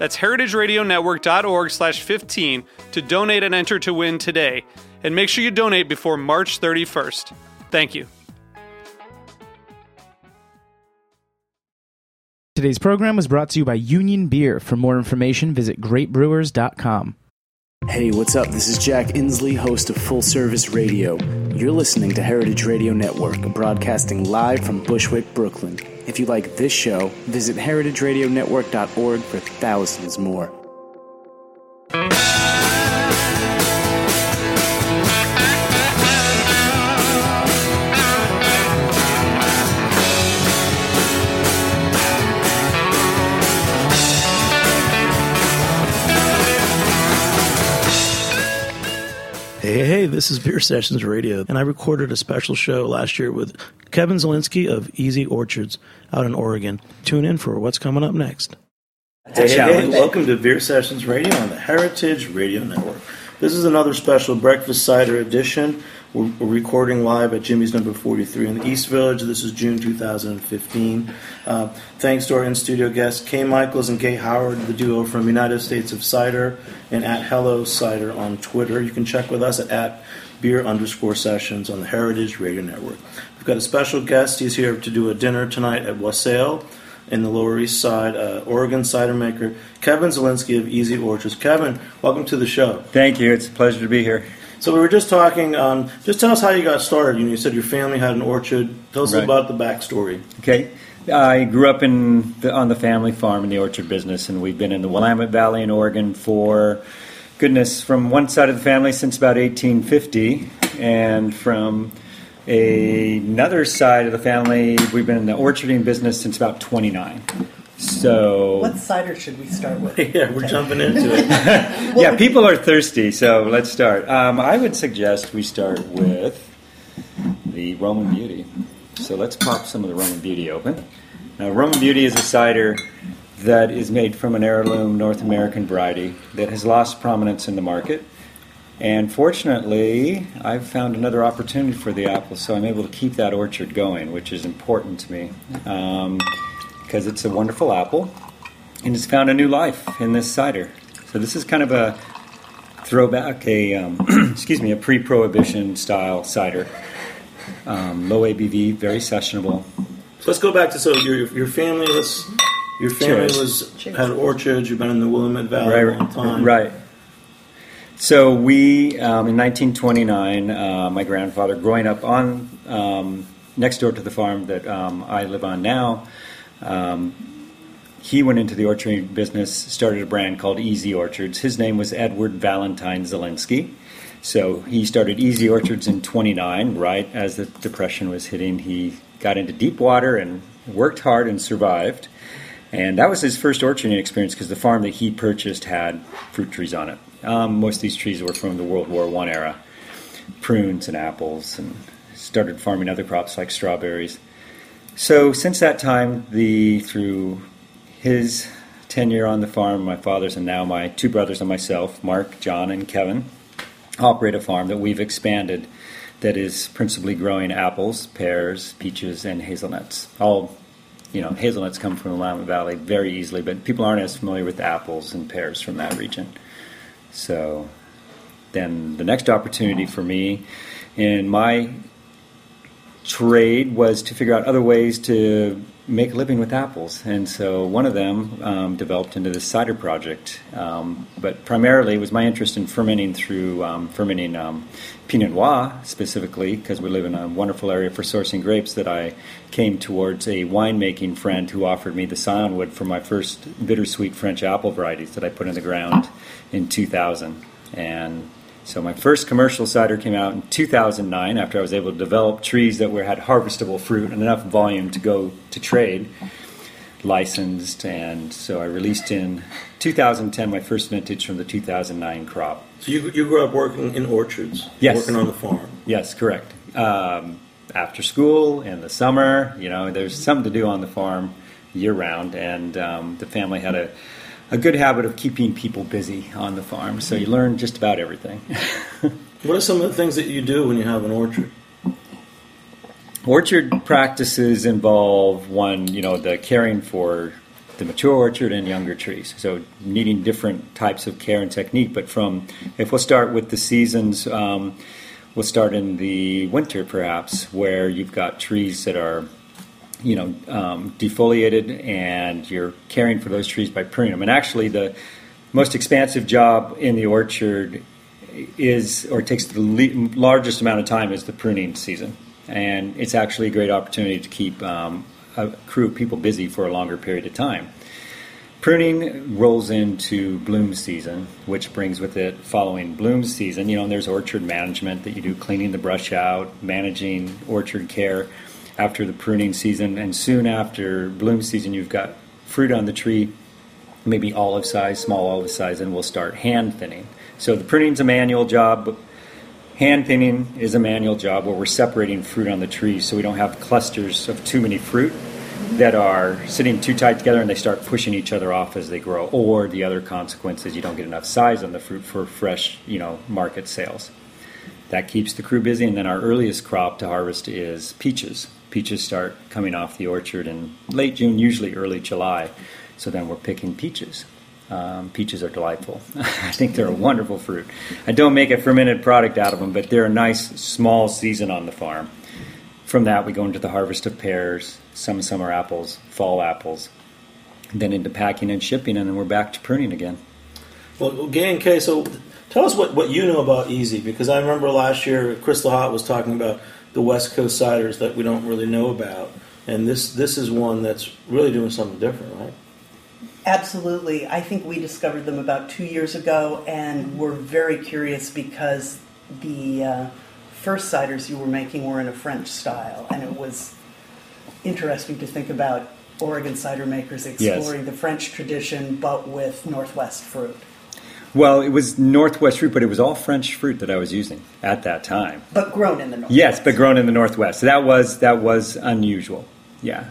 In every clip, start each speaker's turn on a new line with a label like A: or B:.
A: That's heritageradionetwork.org slash 15 to donate and enter to win today. And make sure you donate before March 31st. Thank you.
B: Today's program was brought to you by Union Beer. For more information, visit greatbrewers.com.
C: Hey, what's up? This is Jack Insley, host of Full Service Radio. You're listening to Heritage Radio Network, broadcasting live from Bushwick, Brooklyn. If you like this show, visit heritageradionetwork.org for thousands more.
D: Hey, hey, this is Beer Sessions Radio, and I recorded a special show last year with Kevin Zielinski of E.Z. Orchards out in Oregon. Tune in for what's coming up next. Hey, hey, hey, welcome to Beer Sessions Radio on the Heritage Radio Network. This is another special breakfast cider edition. We're, we're recording live at Jimmy's number 43 in the East Village. This is June 2015. Uh, thanks to our in studio guests, Kay Michaels and Gay Howard, the duo from United States of Cider, and at Hello Cider on Twitter. You can check with us at, at beer underscore sessions on the Heritage Radio Network. We've got a special guest. He's here to do a dinner tonight at Wassail in the Lower East Side, uh, Oregon cider maker, Kevin Zielinski of E.Z. Orchards. Kevin, welcome to the show.
E: Thank you. It's a pleasure to be here.
D: So we were just talking. Um, just tell us how you got started. You, know, you said your family had an orchard. Tell us
E: Right.
D: about the backstory.
E: Okay. I grew up in the, on the family farm in the orchard business, and we've been in the Willamette Valley in Oregon for, goodness, from one side of the family since about 1850, and from another side of the family, we've been in the orcharding business since about 29. So,
F: What cider should we start with?
D: yeah, we're jumping into it.
E: yeah, people are thirsty, so let's start. Um, I would suggest we start with the Roman Beauty. So let's pop some of the Roman Beauty open. Now, Roman Beauty is a cider that is made from an heirloom North American variety that has lost prominence in the market. And fortunately, I've found another opportunity for the apple, so I'm able to keep that orchard going, which is important to me because it's a wonderful apple and it's found a new life in this cider. So this is kind of a throwback, a um, excuse me, a pre-prohibition style cider. Um, low ABV, very sessionable.
D: So let's go back to so your your family. Let's your family
E: Cheers.
D: was had orchards. You've been in the Willamette Valley a long time.
E: Right. So we, um, in 1929, uh, my grandfather, growing up on um, next door to the farm that um, I live on now, um, he went into the orchard business, started a brand called E.Z. Orchards. His name was Edward Valentine Zielinski. So he started E.Z. Orchards in 29, right as the Depression was hitting. He got into deep water and worked hard and survived. And that was his first orcharding experience because the farm that he purchased had fruit trees on it. Um, most of these trees were from the World War One era, prunes and apples, and started farming other crops like strawberries. So since that time, the through his tenure on the farm, my father's and now my two brothers and myself, Mark, John, and Kevin, operate a farm that we've expanded that is principally growing apples, pears, peaches, and hazelnuts. All, you know, hazelnuts come from the Willamette Valley very easily, but people aren't as familiar with apples and pears from that region. So then the next opportunity for me in my trade was to figure out other ways to make a living with apples. And so one of them um, developed into this cider project. Um, but primarily, it was my interest in fermenting through um, fermenting um, Pinot Noir specifically, because we live in a wonderful area for sourcing grapes, that I came towards a winemaking friend who offered me the scion wood for my first bittersweet French apple varieties that I put in the ground in 2000. And so my first commercial cider came out in 2009 after I was able to develop trees that were had harvestable fruit and enough volume to go to trade, licensed, and so I released in 2010 my first vintage from the 2009 crop.
D: So you, you grew up working in orchards,
E: Yes.
D: working on the farm.
E: Yes, correct. Um, after school in the summer, you know, there's something to do on the farm year round, and um, the family had a a good habit of keeping people busy on the farm, so you learn just about everything.
D: What are some of the things that you do when you have an orchard?
E: Orchard practices involve one, you know, the caring for the mature orchard and younger trees. So needing different types of care and technique. But from, if we'll start with the seasons, um, we'll start in the winter perhaps, where you've got trees that are, you know, um, defoliated, and you're caring for those trees by pruning them. And actually, the most expansive job in the orchard is, or takes the le- largest amount of time, is the pruning season. And it's actually a great opportunity to keep um, a crew of people busy for a longer period of time. Pruning rolls into bloom season, which brings with it following bloom season. You know, there's orchard management that you do, cleaning the brush out, managing orchard care after the pruning season, and soon after bloom season, you've got fruit on the tree, maybe olive size, small olive size, and we'll start hand thinning. So the pruning's a manual job. Hand thinning is a manual job where we're separating fruit on the tree so we don't have clusters of too many fruit that are sitting too tight together and they start pushing each other off as they grow. Or the other consequence is you don't get enough size on the fruit for fresh, you know, market sales. That keeps the crew busy. And then our earliest crop to harvest is peaches. Peaches start coming off the orchard in late June, usually early July. So then we're picking peaches. Um, peaches are delightful. I think they're a wonderful fruit. I don't make a fermented product out of them, but they're a nice small season on the farm. From that, we go into the harvest of pears, some summer apples, fall apples, then into packing and shipping, and then we're back to pruning again.
D: Well, Gay and Kay, so tell us what, what you know about E.Z., because I remember last year Crystal Hot was talking about the West Coast ciders that we don't really know about, and this this is one that's really doing something different, right?
F: Absolutely. I think we discovered them about two years ago and we're very curious because the uh, first ciders you were making were in a French style, and it was interesting to think about Oregon cider makers exploring the French tradition but with Northwest fruit.
E: Well, it was Northwest fruit, but it was all French fruit that I was using at that time.
F: But grown in the Northwest.
E: Yes, but grown in the Northwest. So that was that was unusual. Yeah,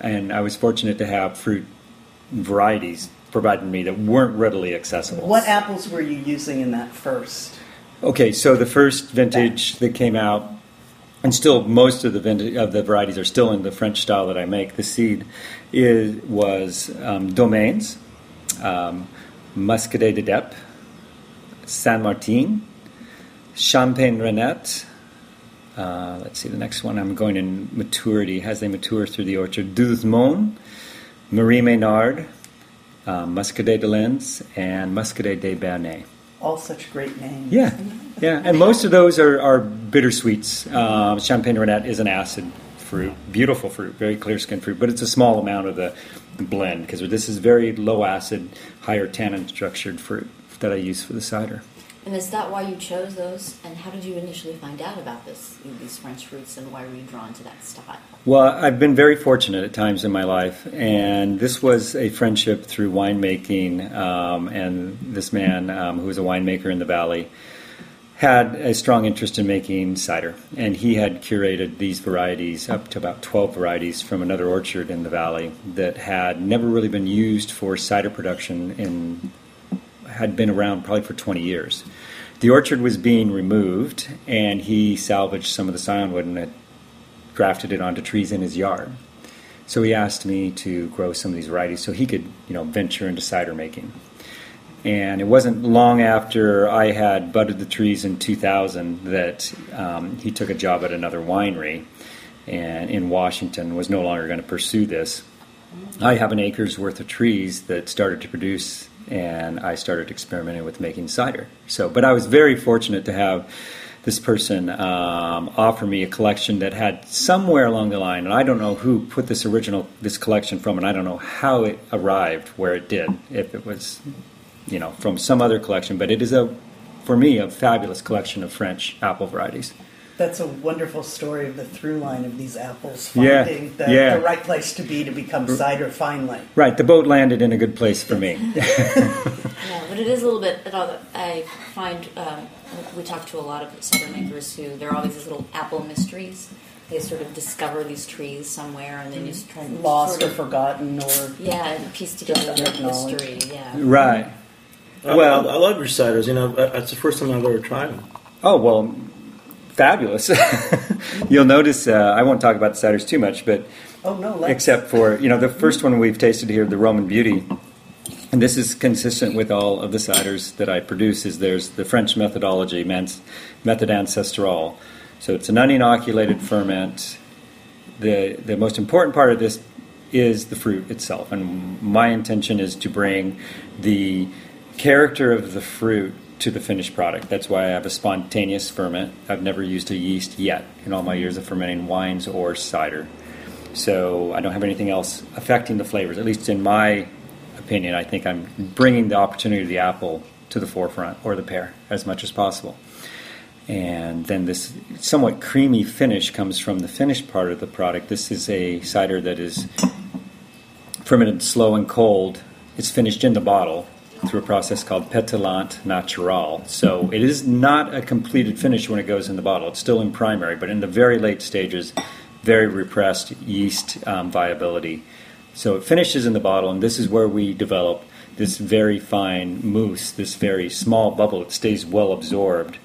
E: and I was fortunate to have fruit varieties provided me that weren't readily accessible.
F: What apples were you using in that first?
E: Okay, so the first vintage that came out, and still most of the vintage, of the varieties are still in the French style that I make. The seed is was um, Domaines, um, Muscadet de Dieppe, Saint Martin, Champagne Reinette. Uh, let's see the next one. I'm going in maturity as they mature through the orchard. Douzemonde, Marie Ménard, uh, Muscadet de Lens, and Muscadet de Bernay.
F: All such great names.
E: Yeah, yeah, and most of those are, are bittersweets. Uh, Champagne Reinette is an acid fruit, beautiful fruit, very clear skin fruit, but it's a small amount of the blend because this is very low acid, higher tannin structured fruit that I use for the cider.
G: And is that why you chose those? And how did you initially find out about this, these French fruits, and why were you drawn to that style?
E: Well, I've been very fortunate at times in my life, and this was a friendship through winemaking. Um, and this man, um, who was a winemaker in the valley, had a strong interest in making cider, and he had curated these varieties up to about 12 varieties from another orchard in the valley that had never really been used for cider production in had been around probably for 20 years. The orchard was being removed, and he salvaged some of the scion wood and had grafted it onto trees in his yard. So he asked me to grow some of these varieties so he could, you know, venture into cider making. And it wasn't long after I had budded the trees in 2000 that um, he took a job at another winery. and in Washington was no longer going to pursue this. I have an acre's worth of trees that started to produce, and I started experimenting with making cider. So, but I was very fortunate to have this person um, offer me a collection that had somewhere along the line, and I don't know who put this original this collection from, and I don't know how it arrived where it did. If it was, you know, from some other collection, but it is a, for me, a fabulous collection of French apple varieties.
F: That's a wonderful story of the through line of these apples
E: Yeah,
F: finding the,
E: yeah.
F: the right place to be to become cider finally.
E: Right, the boat landed in a good place for me.
G: Yeah, but it is a little bit. It all, I find um, we talk to a lot of cider makers who there are always these little apple mysteries. They sort of discover these trees somewhere, and then you just try and
F: Lost or
G: sort of,
F: forgotten or
G: yeah, and piece together
F: Just
G: the
F: unacknowledged.
G: history. Yeah.
E: right.
D: I,
E: Well-
D: I, I love your ciders. You know, that- that's the first time I've ever tried them.
E: Oh well, fabulous. You'll notice uh, I won't talk about the ciders too much, but
F: oh no, let's,
E: except for you know the first one we've tasted here, the Roman Beauty, and this is consistent with all of the ciders that I produce. Is there's the French methodology, mens- method ancestral. So it's an uninoculated ferment. The the most important part of this is the fruit itself, and my intention is to bring the character of the fruit to the finished product. That's why I have a spontaneous ferment. I've never used a yeast yet in all my years of fermenting wines or cider. So I don't have anything else affecting the flavors. At least in my opinion, I think I'm bringing the opportunity of the apple to the forefront or the pear as much as possible. And then this somewhat creamy finish comes from the finished part of the product. This is a cider that is fermented slow and cold. It's finished in the bottle through a process called pétillant natural. So it is not a completed finish when it goes in the bottle. It's still in primary, but in the very late stages, very repressed yeast um, viability. So it finishes in the bottle, and this is where we develop this very fine mousse, this very small bubble. It stays well absorbed.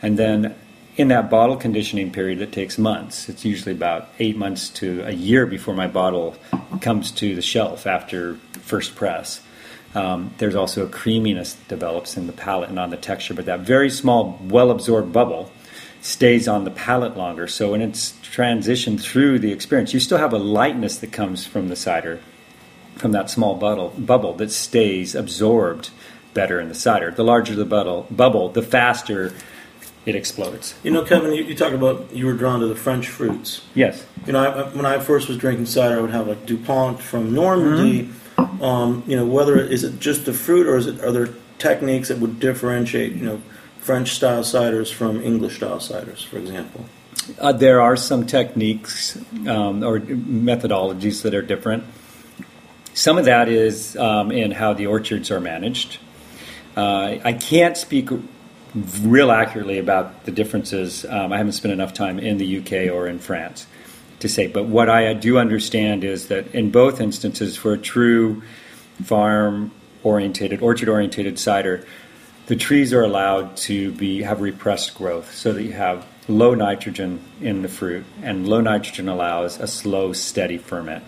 E: And then in that bottle conditioning period that takes months, it's usually about eight months to a year before my bottle comes to the shelf after first press. Um, there's also a creaminess develops in the palate and on the texture, but that very small, well absorbed bubble stays on the palate longer. So when it's transitioned through the experience, you still have a lightness that comes from the cider, from that small bubble, bubble that stays absorbed better in the cider. The larger the bubble, bubble the faster it explodes.
D: You know, Kevin, you, you talk about you were drawn to the French fruits.
E: Yes.
D: You know, I, when I first was drinking cider, I would have like Dupont from Normandy. Um, you know, whether is it just the fruit or is it are there techniques that would differentiate you know French style ciders from English style ciders, for example?
E: Uh, there are some techniques um, or methodologies that are different. Some of that is um, in how the orchards are managed. Uh, I can't speak real accurately about the differences. Um, I haven't spent enough time in the UK or in France to say, but what I do understand is that in both instances, for a true farm orientated, orchard orientated cider, the trees are allowed to be have repressed growth so that you have low nitrogen in the fruit and low nitrogen allows a slow steady ferment.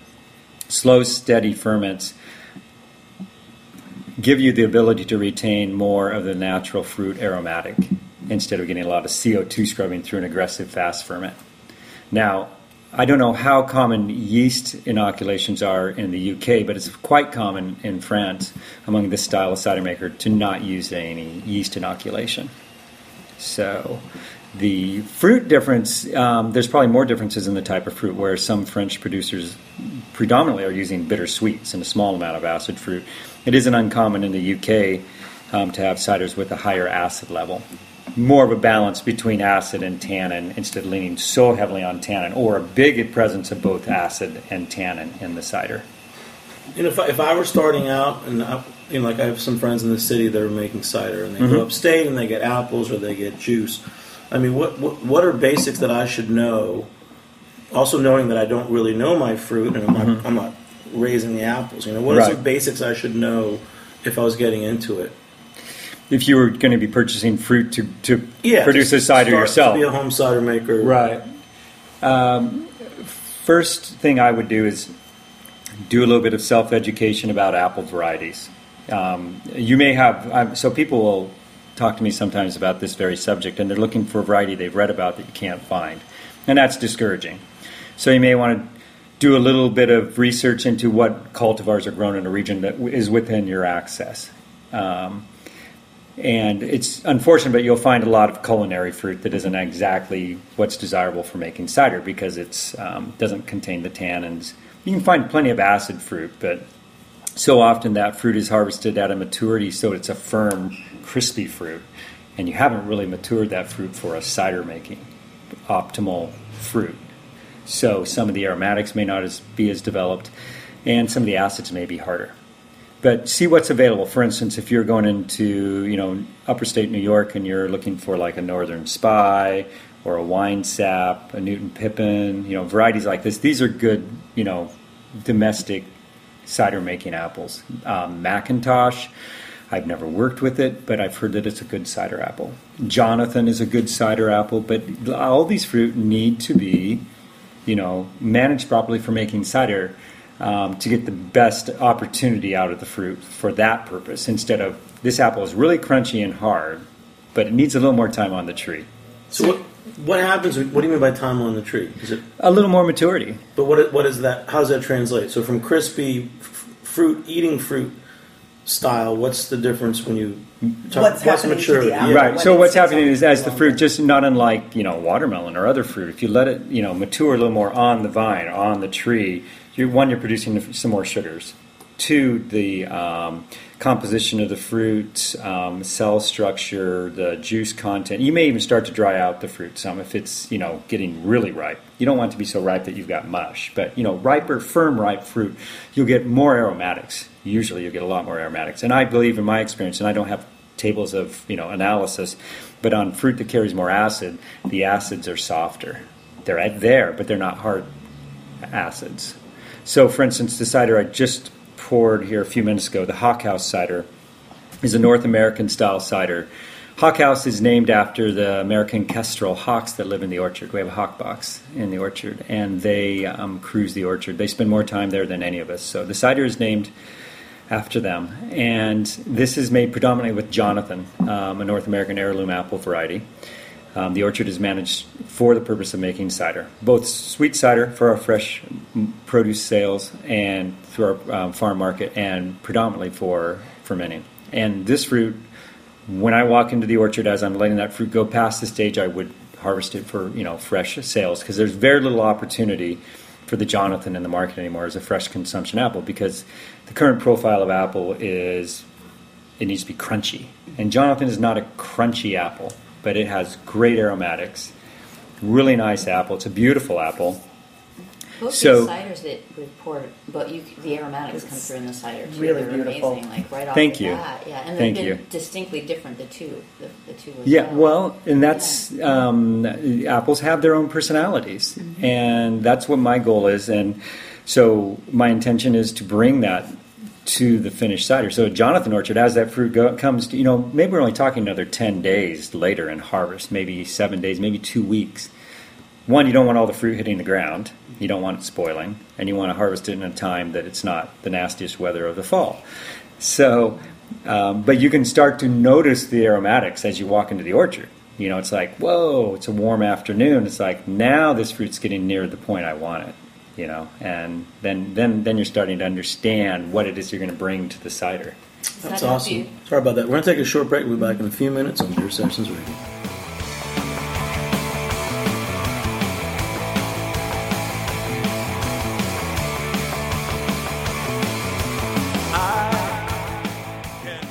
E: Slow steady ferments give you the ability to retain more of the natural fruit aromatic instead of getting a lot of CO2 scrubbing through an aggressive fast ferment. Now I don't know how common yeast inoculations are in the UK, but it's quite common in France among this style of cider maker to not use any yeast inoculation. So, the fruit difference, um, there's probably more differences in the type of fruit, where some French producers predominantly are using bitter sweets and a small amount of acid fruit. It isn't uncommon in the UK um, to have ciders with a higher acid level. More of a balance between acid and tannin instead of leaning so heavily on tannin, or a big presence of both acid and tannin in the cider.
D: You know, if I, if I were starting out, and I, you know, like I have some friends in the city that are making cider, and they go mm-hmm. upstate and they get apples or they get juice. I mean, what, what what are basics that I should know? Also, knowing that I don't really know my fruit, and I'm not mm-hmm. I'm not raising the apples. You know, what are
E: Right.
D: some basics I should know if I was getting into it?
E: If you were going to be purchasing fruit to, to
D: Yeah,
E: produce a cider
D: start
E: yourself,
D: To be a home cider maker,
E: Right. Um, first thing I would do is do a little bit of self education about apple varieties. Um, you may have, um, so people will talk to me sometimes about this very subject, and they're looking for a variety they've read about that you can't find. and that's discouraging. So you may want to do a little bit of research into what cultivars are grown in a region that is within your access. Um, and it's unfortunate, but you'll find a lot of culinary fruit that isn't exactly what's desirable for making cider because it um, doesn't contain the tannins. You can find plenty of acid fruit, but so often that fruit is harvested at a maturity, so it's a firm, crispy fruit, and you haven't really matured that fruit for a cider making optimal fruit. So some of the aromatics may not as, be as developed, and some of the acids may be harder but see what's available. For instance, if you're going into you know upper state New York and you're looking for like a Northern Spy or a Wine Sap, a Newtown Pippin, you know varieties like this. These are good you know domestic cider making apples. Um, McIntosh. I've never worked with it, but I've heard that it's a good cider apple. Jonathan is a good cider apple, but all these fruit need to be, you know, managed properly for making cider um, to get the best opportunity out of the fruit for that purpose instead of this apple is really crunchy and hard, but it needs a little more time on the tree.
D: So what what happens? What do you mean by time on the tree? Is it
E: a little more maturity?
D: But what what is that? How does that translate? So from crispy f- fruit, eating fruit style, what's the difference when you
F: talk, what's, what's maturity?
E: Yeah. Right. So what's happening is as the fruit, just not unlike you know watermelon or other fruit, if you let it you know mature a little more on the vine, on the tree, you're, one, you're producing some more sugars. Two, the um, composition of the fruit, um, cell structure, the juice content. You may even start to dry out the fruit some if it's you know getting really ripe. You don't want it to be so ripe that you've got mush, but you know riper, firm, ripe fruit, you'll get more aromatics. Usually, you'll get a lot more aromatics. And I believe, in my experience, and I don't have tables of you know analysis, but on fruit that carries more acid, the acids are softer. They're there, but they're not hard acids. So, for instance, the cider I just poured here a few minutes ago, the House cider, is a North American style cider. House is named after the American kestrel hawks that live in the orchard. We have a hawk box in the orchard, and they um, cruise the orchard. They spend more time there than any of us. So the cider is named after them. And this is made predominantly with Jonathan, um, a North American heirloom apple variety. Um, the orchard is managed for the purpose of making cider, both sweet cider for our fresh produce sales and through our um, farm market, and predominantly for fermenting. And this fruit, when I walk into the orchard as I'm letting that fruit go past the stage, I would harvest it for you know fresh sales because there's very little opportunity for the Jonathan in the market anymore as a fresh consumption apple because the current profile of apple is it needs to be crunchy, and Jonathan is not a crunchy apple but it has great aromatics. Really nice apple. It's a beautiful apple.
G: Both so, these ciders that report, but you, the aromatics come through in the cider too.
F: Really
G: They're
F: beautiful.
G: amazing, like right off
E: Thank
G: the
E: you.
G: bat. Yeah, and
E: Thank
G: they've
E: you.
G: distinctly different. The two, the, the two.
E: Yeah,
G: well.
E: well, and that's
G: yeah.
E: um, apples have their own personalities, mm-hmm. and that's what my goal is. And so my intention is to bring that to the finished cider. So Jonathan Orchard, as that fruit go, comes, to, you know, maybe we're only talking another ten days later in harvest, maybe seven days, maybe two weeks. One, you don't want all the fruit hitting the ground. You don't want it spoiling, and you want to harvest it in a time that it's not the nastiest weather of the fall. So, um, but you can start to notice the aromatics as you walk into the orchard. You know, it's like, whoa, it's a warm afternoon. It's like now this fruit's getting near the point I want it you know, and then then then you're starting to understand what it is you're going to bring to the cider.
D: That's awesome. Sorry about that. We're going to take a short break. We'll be back in a few minutes on Beer Sessions Radio.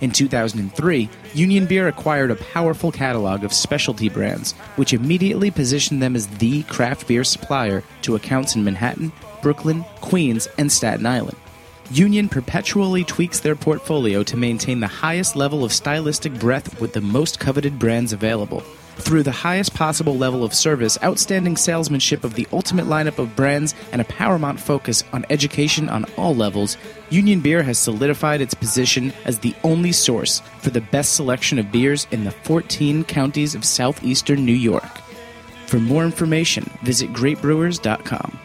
B: in 2003, Union Beer acquired a powerful catalog of specialty brands, which immediately positioned them as the craft beer supplier to accounts in Manhattan, Brooklyn, Queens, and Staten Island. Union perpetually tweaks their portfolio to maintain the highest level of stylistic breadth with the most coveted brands available. Through the highest possible level of service, outstanding salesmanship of the ultimate lineup of brands, and a paramount focus on education on all levels, Union Beer has solidified its position as the only source for the best selection of beers in the 14 counties of southeastern New York. For more information, visit greatbrewers.com.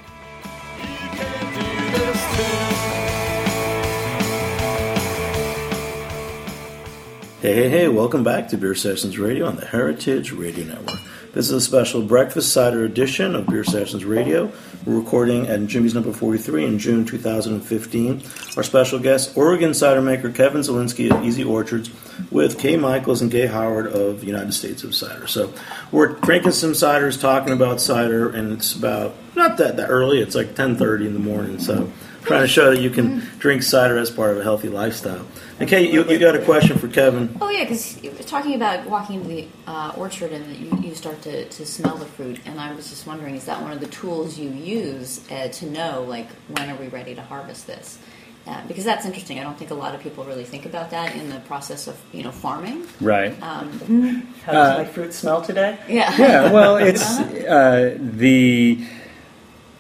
D: Hey, hey, hey, welcome back to Beer Sessions Radio on the Heritage Radio Network. This is a special breakfast cider edition of Beer Sessions Radio. We're recording at Jimmy's number 43 in June 2015. Our special guest, Oregon cider maker Kevin Zielinski of E.Z. Orchards, with Kay Michaels and Gay Howard of United States of Cider. So we're drinking some ciders, talking about cider, and it's about not that, that early. It's like 10:30 in the morning. So trying to show that you can mm-hmm. drink cider as part of a healthy lifestyle. And Kay, you, you got a question for Kevin?
G: Oh yeah, because you were talking about walking into the uh, orchard and you, you start to, to smell the fruit, and I was just wondering, is that one of the tools you use uh, to know like when are we ready to harvest this? Uh, because that's interesting. I don't think a lot of people really think about that in the process of you know farming.
E: Right.
G: Um,
F: How does my fruit smell today?
G: yeah.
E: yeah, well, it's uh, the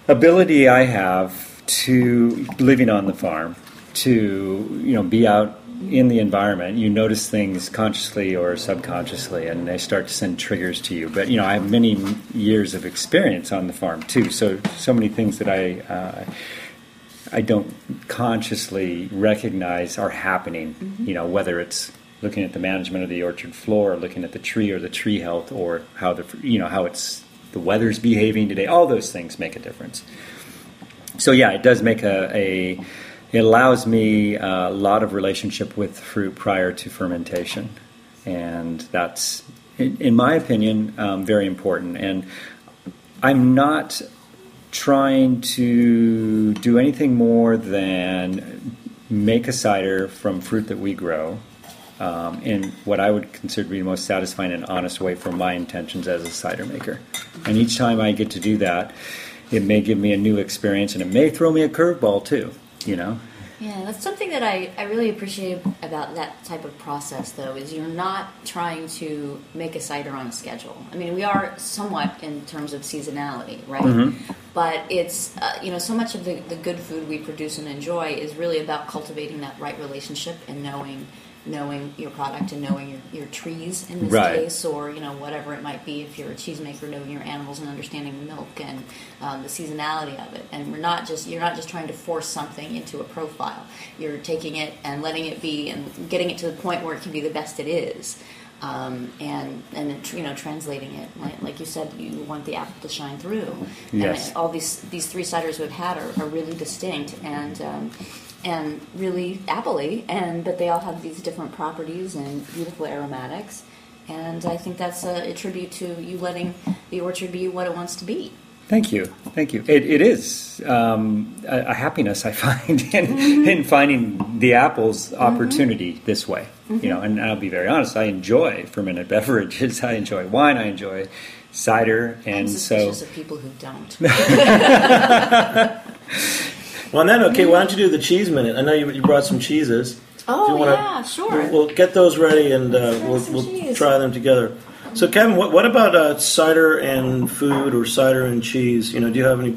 E: ability I have to living on the farm to you know be out in the environment. You notice things consciously or subconsciously, and they start to send triggers to you. But you know, I have many years of experience on the farm too, so so many things that I. Uh, I don't consciously recognize are happening. You know, whether it's looking at the management of the orchard floor, or looking at the tree or the tree health, or how the you know how it's the weather's behaving today. All those things make a difference. So yeah, it does make a, a it allows me a lot of relationship with fruit prior to fermentation, and that's in, my opinion um, very important. And I'm not trying to do anything more than make a cider from fruit that we grow um, in what I would consider to be the most satisfying and honest way for my intentions as a cider maker. And each time I get to do that, it may give me a new experience and it may throw me a curveball too, you know?
G: Yeah, that's something that I, I really appreciate about that type of process, though, is you're not trying to make a cider on a schedule. I mean, we are somewhat in terms of seasonality, right? But it's, uh, you know, so much of the, the good food we produce and enjoy is really about cultivating that right relationship and knowing knowing your product and knowing your, your trees in this
E: Right.
G: case or you know whatever it might be if you're a cheesemaker knowing your animals and understanding the milk and um, the seasonality of it. And we're not just you're not just trying to force something into a profile. You're taking it and letting it be and getting it to the point where it can be the best it is. Um, and and it, you know translating it. Like, like you said you want the apple to shine through.
E: Yes.
G: and all these these three ciders we've had are, are really distinct. And um, and really appley, and but they all have these different properties and beautiful aromatics. And I think that's a, a tribute to you letting the orchard be what it wants to be.
E: Thank you, thank you. It, it is um, a, a happiness I find in, mm-hmm. in finding the apples mm-hmm. opportunity this way. You know, mm-hmm. and I'll be very honest. I enjoy fermented beverages. I enjoy wine. I enjoy cider,
G: I'm
E: and so
G: suspicious of people who don't.
D: Well, on that note, Kay, why don't you do the cheese minute? I know you, you brought some cheeses.
G: Oh,
D: you wanna-
G: yeah, sure.
D: We'll, we'll get those ready and uh, we'll,
G: try
D: we'll try them together. So, Kevin, what, what about uh, cider and food or cider and cheese? You know, do you have any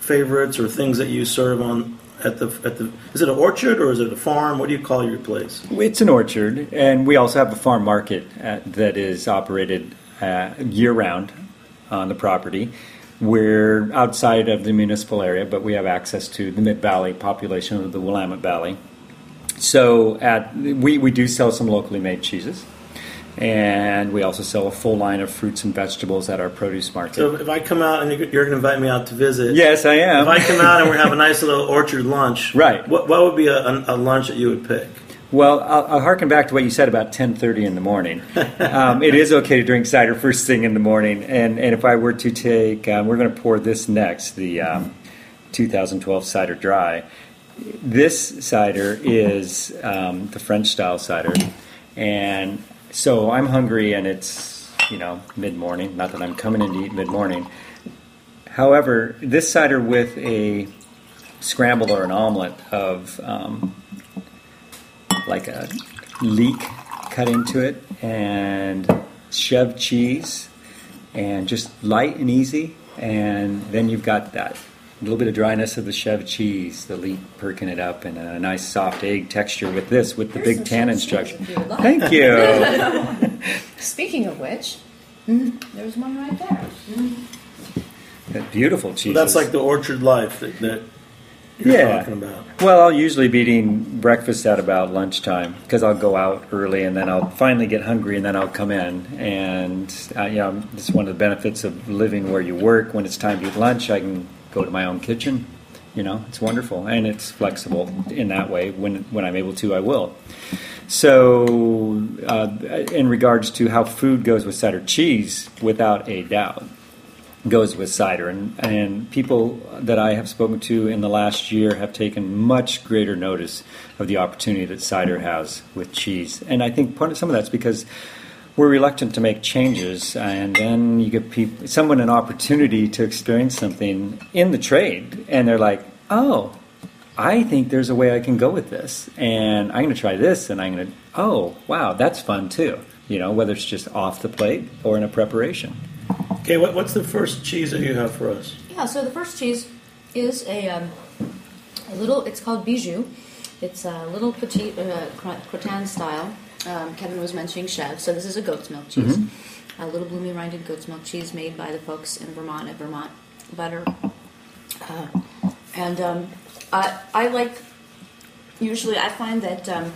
D: favorites or things that you serve on at the at the? Is it an orchard or is it a farm? What do you call your place?
E: It's an orchard, and we also have a farm market uh, that is operated uh, year round on the property. We're outside of the municipal area, but we have access to the Mid Valley population of the Willamette Valley. So, at we, we do sell some locally made cheeses, and we also sell a full line of fruits and vegetables at our produce market.
D: So, if I come out and you're going to invite me out to visit,
E: yes, I am.
D: If I come out and we have a nice little orchard lunch,
E: Right.
D: What what would be a, a lunch that you would pick?
E: Well, I'll, I'll harken back to what you said about 10:30 in the morning. Um, it is okay to drink cider first thing in the morning, and, and if I were to take, um, we're going to pour this next, the um, 2012 cider dry. This cider is um, the French style cider, and so I'm hungry, and it's you know mid morning. Not that I'm coming in to eat mid morning. However, this cider with a scramble or an omelet of um, like a leek cut into it and chev cheese and just light and easy. And then you've got that little bit of dryness of the chev cheese, the leek perking it up, and a nice soft egg texture with this, with the
G: Here's
E: big
G: some
E: tannin structure.
G: if you would like.
E: Thank you.
G: Speaking of which, mm, there's one right there.
E: That beautiful cheese.
D: That's like the orchard life that, that you're
E: Yeah.
D: talking about.
E: Well, I'll usually be eating breakfast at about lunchtime because I'll go out early and then I'll finally get hungry and then I'll come in. And, uh, you know, it's one of the benefits of living where you work. When it's time to eat lunch, I can go to my own kitchen. You know, it's wonderful and it's flexible in that way. When, when I'm able to, I will. So, uh, in regards to how food goes with cider cheese, without a doubt goes with cider. And, and people that I have spoken to in the last year have taken much greater notice of the opportunity that cider has with cheese. And I think part of some of that's because we're reluctant to make changes, and then you give people, someone an opportunity to experience something in the trade, and they're like, oh, I think there's a way I can go with this, and I'm going to try this, and I'm going to, oh, wow, that's fun too. You know, whether it's just off the plate or in a preparation.
D: Okay, what, what's the first cheese that you have for us?
G: Yeah, so the first cheese is a, um, a little, it's called Bijou. It's a little petite uh, cro- style. Um, Kevin was mentioning Chev, so this is a goat's milk cheese. A little bloomy rinded goat's milk cheese made by the folks in Vermont at Vermont Butter. Uh, and um, I, I like, usually I find that um,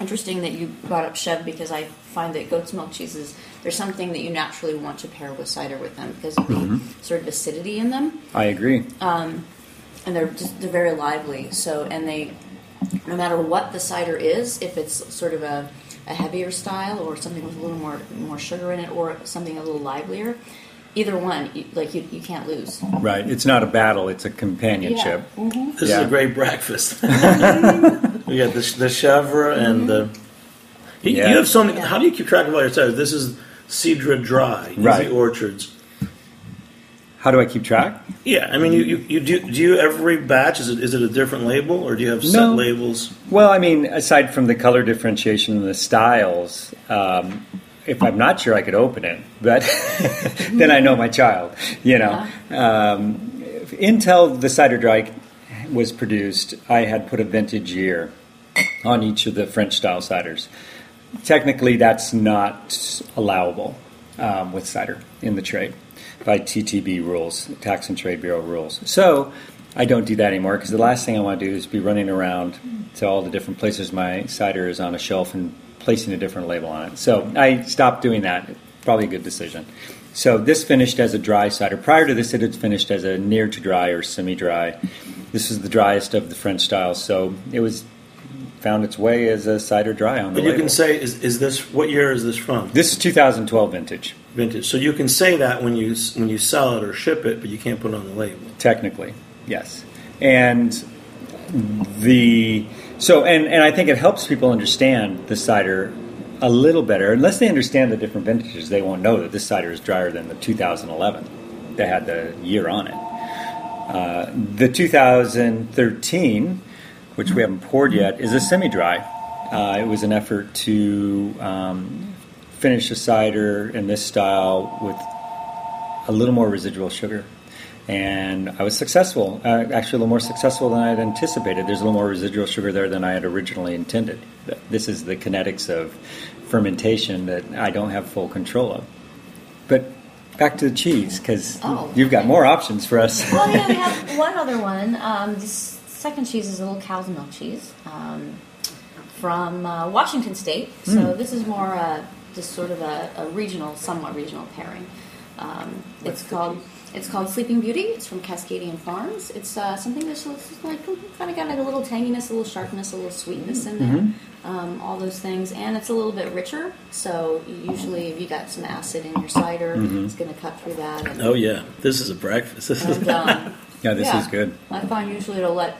G: interesting that you brought up Chev because I find that goat's milk cheeses, there's something that you naturally want to pair with cider with them because of the mm-hmm. sort of acidity in them
E: I agree.
G: Um, and they're just they're very lively. So and they, no matter what the cider is, if it's sort of a, a heavier style or something with a little more more sugar in it, or something a little livelier, either one, you, like you, you can't lose.
E: Right. It's not a battle, it's a companionship. Mm-hmm.
D: This is a great breakfast. we got the, the chèvre and the. You,
E: Yeah.
D: you have so many. How do you keep track of all your ciders? This is Cidre Dry, E.Z.
E: Right.
D: Orchards.
E: How do I keep track?
D: Yeah, I mean, you, you, you do. Do you every batch? Is it is it a different label, or do you have set
E: No.
D: labels?
E: Well, I mean, aside from the color differentiation and the styles, um, if I'm not sure, I could open it, but then I know my child. You know, um, until the cider dry was produced, I had put a vintage year on each of the French style ciders. Technically, that's not allowable um, with cider in the trade by TTB rules, Tax and Trade Bureau rules. So I don't do that anymore because the last thing I want to do is be running around to all the different places my cider is on a shelf and placing a different label on it. So I stopped doing that. Probably a good decision. So this finished as a dry cider. Prior to this, it had finished as a near to dry or semi dry. This is the driest of the French styles, so it was found its way as a cider dry on the
D: But you
E: label.
D: can say, is, is this what year is this from?
E: this is 2012 vintage,
D: Vintage. So you can say that when you when you sell it or ship it, but you can't put it on the label.
E: technically, yes. And the so and and I think it helps people understand the cider a little better. Unless they understand the different vintages, they won't know that this cider is drier than the 2011 that had the year on it. Uh, the 2013, which we haven't poured yet, is a semi-dry. Uh, it was an effort to um, finish a cider in this style with a little more residual sugar. And I was successful, uh, actually a little more successful than I had anticipated. There's a little more residual sugar there than I had originally intended. This is the kinetics of fermentation that I don't have full control of. But back to the cheese, because
G: Oh.
E: you've got more options for us.
G: Well, yeah, we have one other one. Um, this second cheese is a little cow's milk cheese um, from uh, Washington State. So this is more uh, just sort of a, a regional, somewhat regional pairing. Um, it's called it's called Sleeping Beauty. It's from Cascadian Farms. It's uh, something that's like kind of got like a little tanginess, a little sharpness, a little sweetness in there. Um, all those things, and it's a little bit richer. So usually, if you got some acid in your cider, it's going to cut through that. And,
D: Oh yeah, this is a breakfast. This is
G: and, um,
E: yeah, this
G: yeah.
E: is good.
G: I find usually it'll let.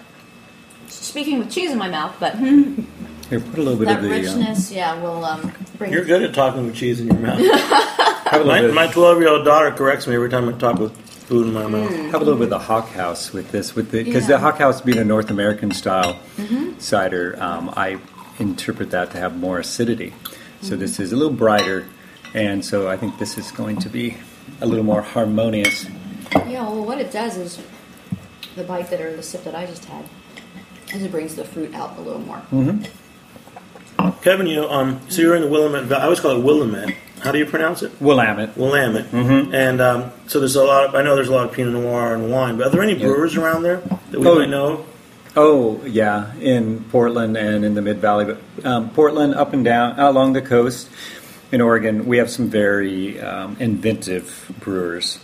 G: Speaking with cheese in my mouth, but
E: Here, put a little bit
G: that
E: of the. um,
G: richness, yeah, will um, bring.
D: You're good at talking with cheese in your mouth.
E: have a
D: my
E: little bit.
D: 12 year old daughter corrects me every time I talk with food in my mouth.
G: Mm.
E: Have a little bit of the Hawk House with this, with the because
G: Yeah.
E: the Hawk House being a North American style cider, um, I interpret that to have more acidity. So this is a little brighter, and so I think this is going to be a little more harmonious.
G: Yeah, well, what it does is the bite that or the sip that I just had is it brings the fruit out a little more.
D: Kevin, you know, um, so you're in the Willamette Valley. I always call it Willamette. How do you pronounce it?
E: Willamette.
D: Willamette. Mm-hmm. And um, so there's a lot of, I know there's a lot of Pinot Noir and wine, but are there any brewers around there that we
E: Oh.
D: might know?
E: Oh yeah, in Portland and in the Mid Valley, but um, Portland up and down along the coast. In Oregon, we have some very um, inventive brewers.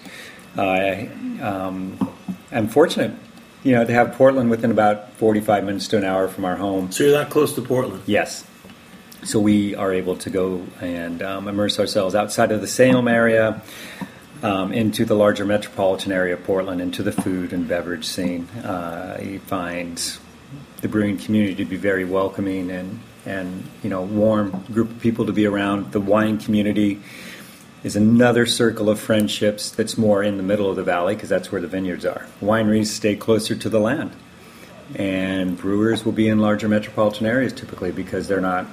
E: I um, am fortunate, you know, to have Portland within about forty-five minutes to an hour from our home.
D: So you're that close to Portland.
E: Yes. So we are able to go and um, immerse ourselves outside of the Salem area um, into the larger metropolitan area of Portland, into the food and beverage scene. Uh, you find the brewing community to be very welcoming and, and you know warm group of people to be around. The wine community is another circle of friendships that's more in the middle of the valley because that's where the vineyards are. Wineries stay closer to the land and brewers will be in larger metropolitan areas typically because they're not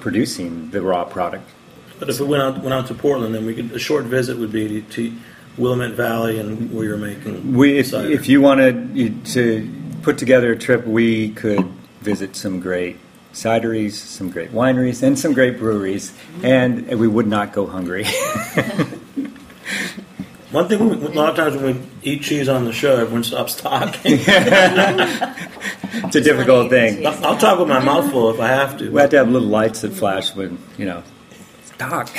E: producing the raw product.
D: But if we went out went out to Portland, then we could a short visit would be to Willamette Valley and where you're making.
E: We, if,
D: cider.
E: if you wanted to put together a trip, we could visit some great cideries, some great wineries, and some great breweries, and we would not go hungry.
D: One thing, we, a lot of times when we eat cheese on the show, everyone stops talking.
E: it's a difficult thing.
D: I'll, I'll talk with my mouth full if I have to.
E: We have to have little lights that flash when you know. Talk.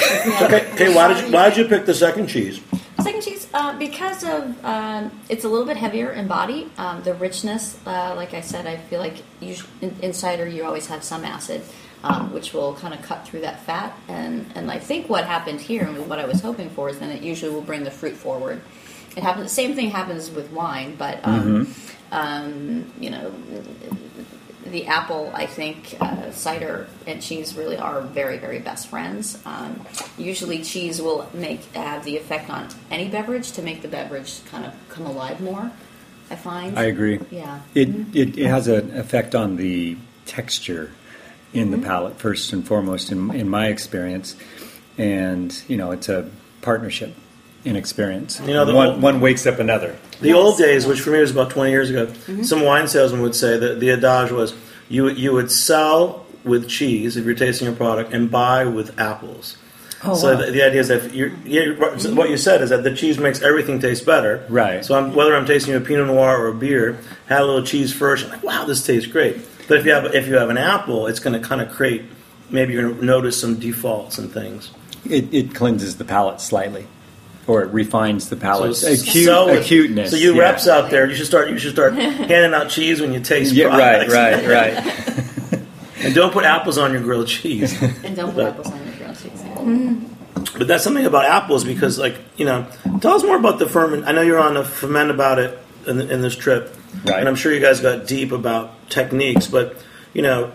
D: Okay, okay. Why did you why did you pick the second cheese?
G: Second cheese, uh, because of um, it's a little bit heavier in body. Um, the richness, uh, like I said, I feel like you, in, in cider you always have some acid, um, which will kind of cut through that fat. And and I think what happened here, and what I was hoping for, is then it usually will bring the fruit forward. It happens. The same thing happens with wine, but um, um, you know, the apple, I think, uh, cider and cheese really are very, very best friends. Um, usually, cheese will make have the effect on any beverage to make the beverage kind of come alive more. I find.
E: I agree.
G: Yeah.
E: It, it, it has an effect on the texture in the palate, first and foremost, in, in my experience. And, you know, it's a partnership in experience.
D: You know, the
E: one,
D: old-
E: one wakes up another.
D: The old days, which for me was about 20 years ago, mm-hmm. some wine salesman would say that the adage was you you would sell with cheese if you're tasting a product and buy with apples.
E: Oh,
D: so the, the idea is that you're, you're, what you said is that the cheese makes everything taste better.
E: Right.
D: So I'm, whether I'm tasting a Pinot Noir or a beer, had a little cheese first, I'm like, wow, this tastes great. But if you have if you have an apple, it's going to kind of create. Maybe you're going to notice some defaults and things.
E: It, it cleanses the palate slightly, or it refines the palate.
D: So
E: Acute,
D: sell with-
E: acuteness.
D: So you
E: yeah.
D: reps out there, you should start. You should start handing out cheese when you taste.
E: Yeah, right,
D: products.
E: right, right.
D: And don't put apples on your grilled cheese.
G: and don't put apples on your grilled cheese. Mm-hmm.
D: but that's something about apples because, like, you know, tell us more about the ferment. I know you're on a ferment about it in, in this trip,
E: Right.
D: and I'm sure you guys got deep about techniques. But you know,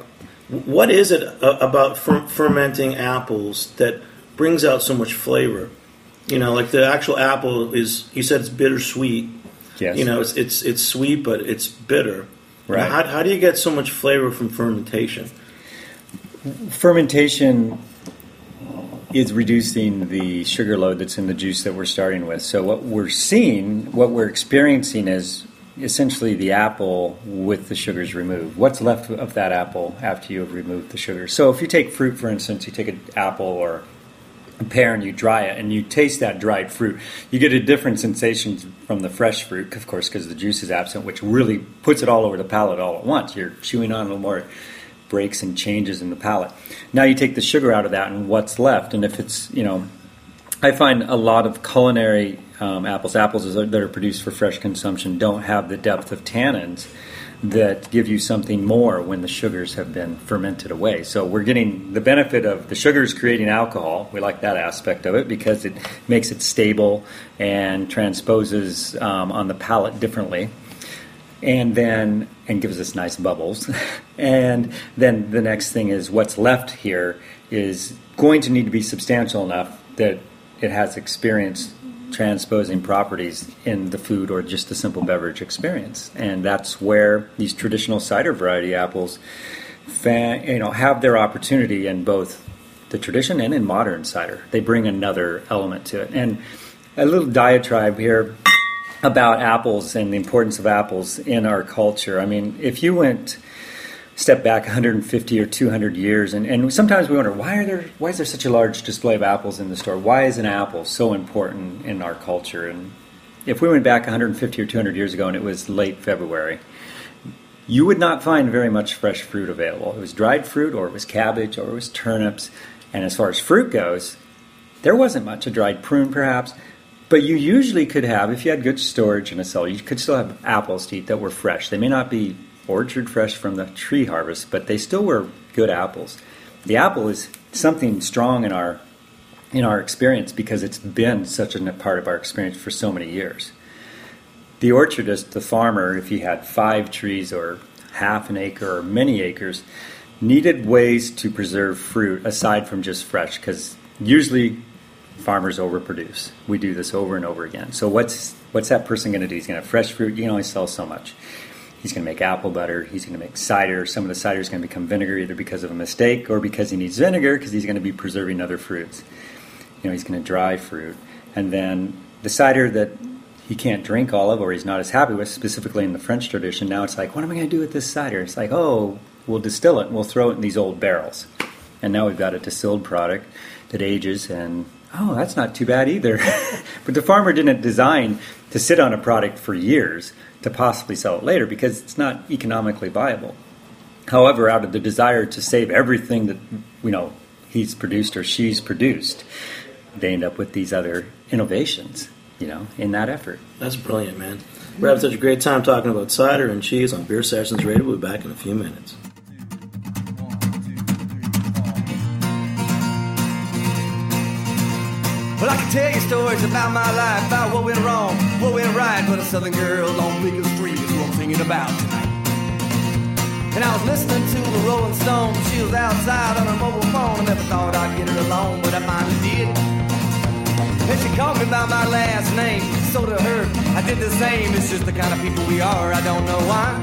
D: what is it about fer- fermenting apples that brings out so much flavor? You know, like the actual apple is. You said it's bittersweet.
E: Yes.
D: You know, it's it's it's sweet, but it's bitter.
E: Right.
D: Now, How, how do you get so much flavor from fermentation?
E: fermentation is reducing the sugar load that's in the juice that we're starting with. So what we're seeing, what we're experiencing is essentially the apple with the sugars removed. What's left of that apple after you have removed the sugar? So if you take fruit, for instance, you take an apple or a pear and you dry it and you taste that dried fruit, you get a different sensation from the fresh fruit, of course, because the juice is absent, which really puts it all over the palate all at once. You're chewing on a little more breaks and changes in the palate. Now you take the sugar out of that and what's left, and if it's, you know, I find a lot of culinary um, apples, apples that are produced for fresh consumption, don't have the depth of tannins that give you something more when the sugars have been fermented away. So we're getting the benefit of the sugars creating alcohol. We like that aspect of it because it makes it stable and transposes um, on the palate differently and then and gives us nice bubbles and then the next thing is what's left here is going to need to be substantial enough that it has experience transposing properties in the food or just the simple beverage experience. And that's where these traditional cider variety apples you know have their opportunity in both the tradition and in modern cider. They bring another element to it. And a little diatribe here about apples and the importance of apples in our culture. I mean, if you went step back 150 or 200 years and, and sometimes we wonder why are there why is there such a large display of apples in the store? Why is an apple so important in our culture? And if we went back 150 or 200 years ago and it was late february you would not find very much fresh fruit available. It was dried fruit or it was cabbage or it was turnips. And as far as fruit goes there wasn't much a dried prune perhaps but you usually could have if you had good storage in a cellar you could still have apples to eat that were fresh. They may not be orchard fresh from the tree harvest, but they still were good apples. The apple is something strong in our in our experience because it's been such a part of our experience for so many years. The orchardist, the farmer, if he had five trees or half an acre or many acres, needed ways to preserve fruit aside from just fresh because usually farmers overproduce. We do this over and over again. So what's what's that person going to do? He's going to have fresh fruit. You can only sell so much. He's going to make apple butter. He's going to make cider. Some of the cider is going to become vinegar either because of a mistake or because he needs vinegar because he's going to be preserving other fruits. You know, he's going to dry fruit. And then the cider that he can't drink all of or he's not as happy with, specifically in the French tradition, now it's like, what am I going to do with this cider? It's like, oh, we'll distill it we'll throw it in these old barrels. And now we've got a distilled product that ages and oh, that's not too bad either. but the farmer didn't design to sit on a product for years to possibly sell it later because it's not economically viable. However, out of the desire to save everything that you know he's produced or she's produced, they end up with these other innovations. You know, in that effort.
D: That's brilliant, man. We're having such a great time talking about cider and cheese on Beer Sessions Radio. We'll be back in a few minutes.
H: Tell you stories about my life, about what went wrong, what went right, but a southern girl on Beacon Street is what I'm thinking about tonight. And I was listening to the Rolling Stones. She was outside on her mobile phone. I never thought I'd get her alone, but I finally did. And she called me by my last name. So to her, I did the same. It's just the kind of people we are. I don't know why.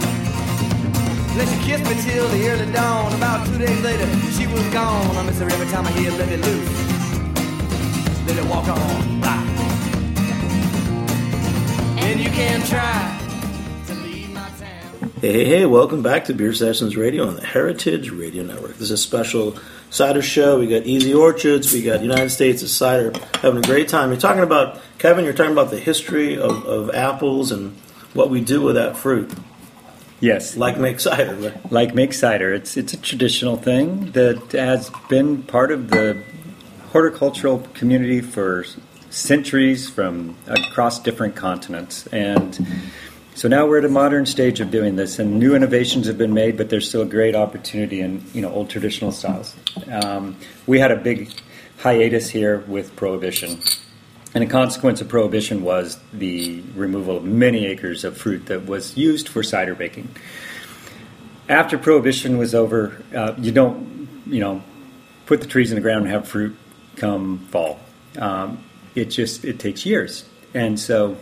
H: Then she kissed me till the early dawn. About two days later, she was gone. I miss her every time I hear "Let It Loose." Let it walk on by. And you can try to leave my town.
D: Hey, hey, hey, welcome back to Beer Sessions Radio on the Heritage Radio Network. This is a special cider show. We got E.Z. Orchards, we got United States of Cider, having a great time. You're talking about, Kevin, you're talking about the history of, of apples and what we do with that fruit.
E: Yes,
D: Like make cider, right?
E: like make cider. It's it's a traditional thing that has been part of the horticultural community for centuries from across different continents. And so now we're at a modern stage of doing this and new innovations have been made but there's still a great opportunity in you know old traditional styles. Um, we had a big hiatus here with prohibition and a consequence of prohibition was the removal of many acres of fruit that was used for cider baking. After prohibition was over uh, you don't you know put the trees in the ground and have fruit come fall. Um, it just it takes years, and so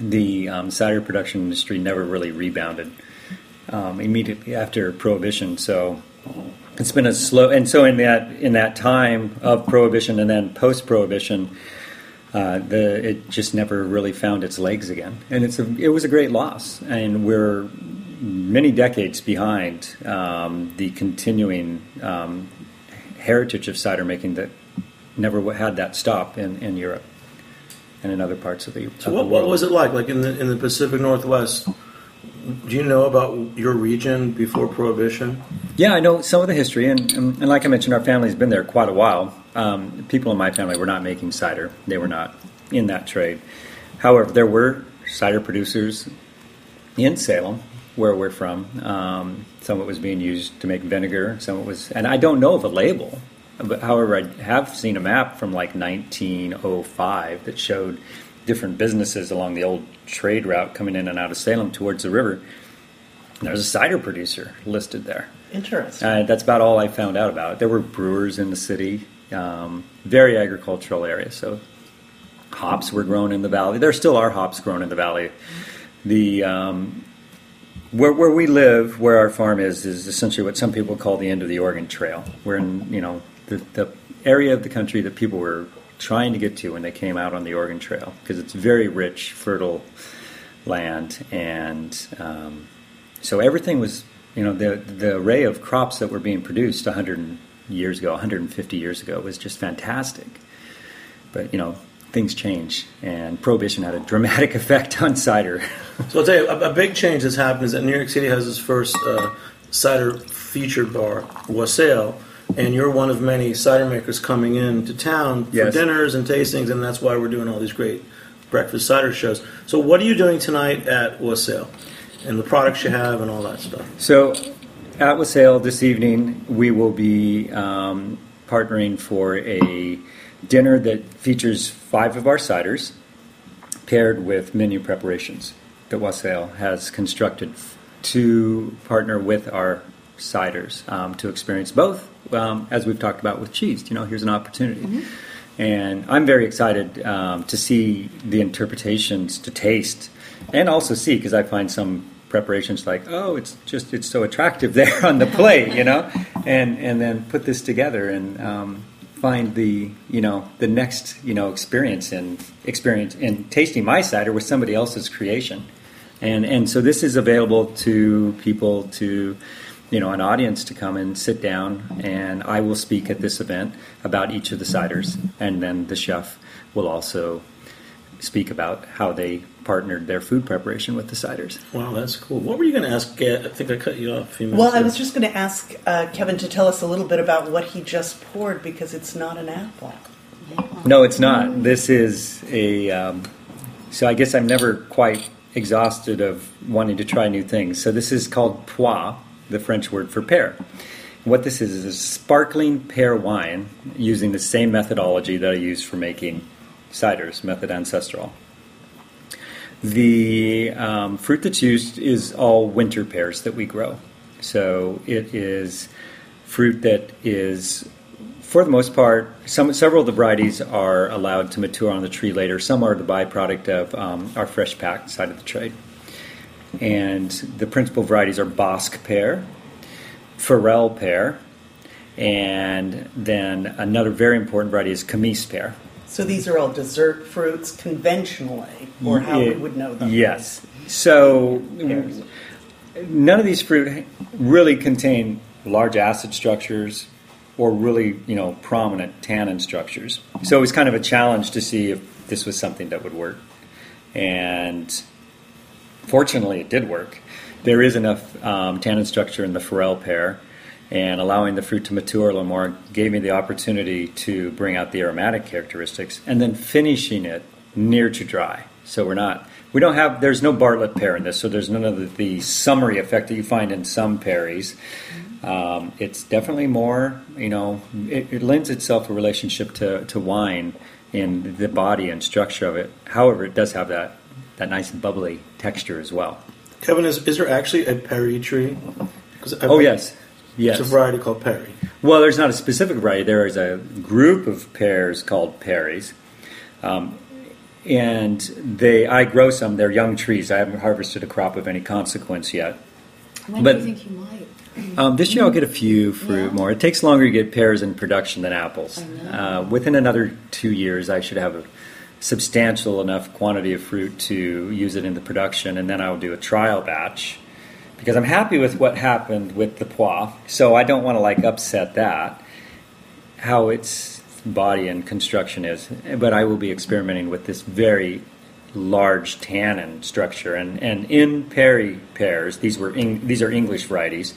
E: the um, cider production industry never really rebounded um, immediately after prohibition. So it's been a slow, and so in that in that time of prohibition and then post prohibition. Uh, the it just never really found its legs again, and it's a it was a great loss, and we're many decades behind um, the continuing um, heritage of cider making that never had that stop in, in Europe and in other parts of the,
D: So
E: of
D: what,
E: the
D: what was it like? Like in the in the Pacific Northwest, do you know about your region before Prohibition?
E: Yeah, I know some of the history, and, and, and like I mentioned, our family's been there quite a while. Um, people in my family were not making cider; they were not in that trade. However, there were cider producers in Salem, where we're from. Um, some of it was being used to make vinegar. Some of it was, and I don't know of a label. But however, I have seen a map from like 1905 that showed different businesses along the old trade route coming in and out of Salem towards the river. There's a cider producer listed there.
F: Interesting.
E: Uh, that's about all I found out about it. There were brewers in the city, um, very agricultural area. So hops were grown in the valley. There still are hops grown in the valley. The um, where, where we live, where our farm is, is essentially what some people call the end of the Oregon Trail. We're in you know the, the area of the country that people were trying to get to when they came out on the Oregon Trail because it's very rich, fertile land, and um, so everything was, you know, the the array of crops that were being produced 100 years ago, 150 years ago, was just fantastic. But you know, things change, and prohibition had a dramatic effect on cider.
D: So I'll tell you, a, a big change that's happened is that New York City has its first uh, cider featured bar, Wassail, and you're one of many cider makers coming in to town for
E: Yes.
D: dinners and tastings, and that's why we're doing all these great breakfast cider shows. So what are you doing tonight at Wassail? And the products you have and all that stuff.
E: So, at Wassail this evening, we will be um, partnering for a dinner that features five of our ciders paired with menu preparations that Wassail has constructed f- to partner with our ciders um, to experience both, um, as we've talked about with cheese. You know, here's an opportunity. And I'm very excited um, to see the interpretations, to taste, and also see because I find some preparations like, oh, it's just it's so attractive there on the plate, you know, and and then put this together and um, find the you know the next you know experience in experience in tasting my cider with somebody else's creation, and and so this is available to people to you know, an audience to come and sit down, and I will speak at this event about each of the ciders, and then the chef will also speak about how they partnered their food preparation with the ciders.
D: Wow, that's cool. What were you going to ask? I think I cut you off a few minutes
F: Well, I was just going to ask uh, Kevin to tell us a little bit about what he just poured because it's not an apple.
E: No, it's not. This is a. Um, so I guess I'm never quite exhausted of wanting to try new things. So this is called pois, the French word for pear. What this is is a sparkling pear wine using the same methodology that I use for making ciders, méthode ancestrale. The um, fruit that's used is all winter pears that we grow. So it is fruit that is, for the most part, some several of the varieties are allowed to mature on the tree later. Some are the byproduct of um, our fresh packed side of the trade. And the principal varieties are Bosc pear, Forelle pear, and then another very important variety is Comice pear.
F: So these are all dessert fruits conventionally, or how we
E: Yeah,
F: would know them.
E: Yes. So
F: Pears.
E: none of these fruit really contain large acid structures or really, you know, prominent tannin structures. So it was kind of a challenge to see if this was something that would work. And fortunately, it did work. There is enough um, tannin structure in the Forelle pear, and allowing the fruit to mature a little more gave me the opportunity to bring out the aromatic characteristics, and then finishing it near to dry. So we're not, we don't have, there's no Bartlett pear in this, so there's none of the, the summery effect that you find in some perries. Um, it's definitely more, you know, it, it lends itself a relationship to, to wine in the body and structure of it. However, it does have that, that nice bubbly texture as well.
D: Kevin, is, is there actually a Perry tree?
E: Oh, yes. Yes.
D: It's a variety called Perry.
E: Well, there's not a specific variety. There is a group of pears called pearies, um, and they. I grow some. They're young trees. I haven't harvested a crop of any consequence yet.
G: When
E: But-
G: do you think you might?
E: Um, this year I'll get a few fruit
G: Yeah.
E: more. It takes longer to get pears in production than apples. Uh, within another two years, I should have a substantial enough quantity of fruit to use it in the production, and then I'll do a trial batch because I'm happy with what happened with the pois. So I don't want to like upset that how its body and construction is. But I will be experimenting with this very large tannin structure, and, and in Perry pears, these were these are English varieties.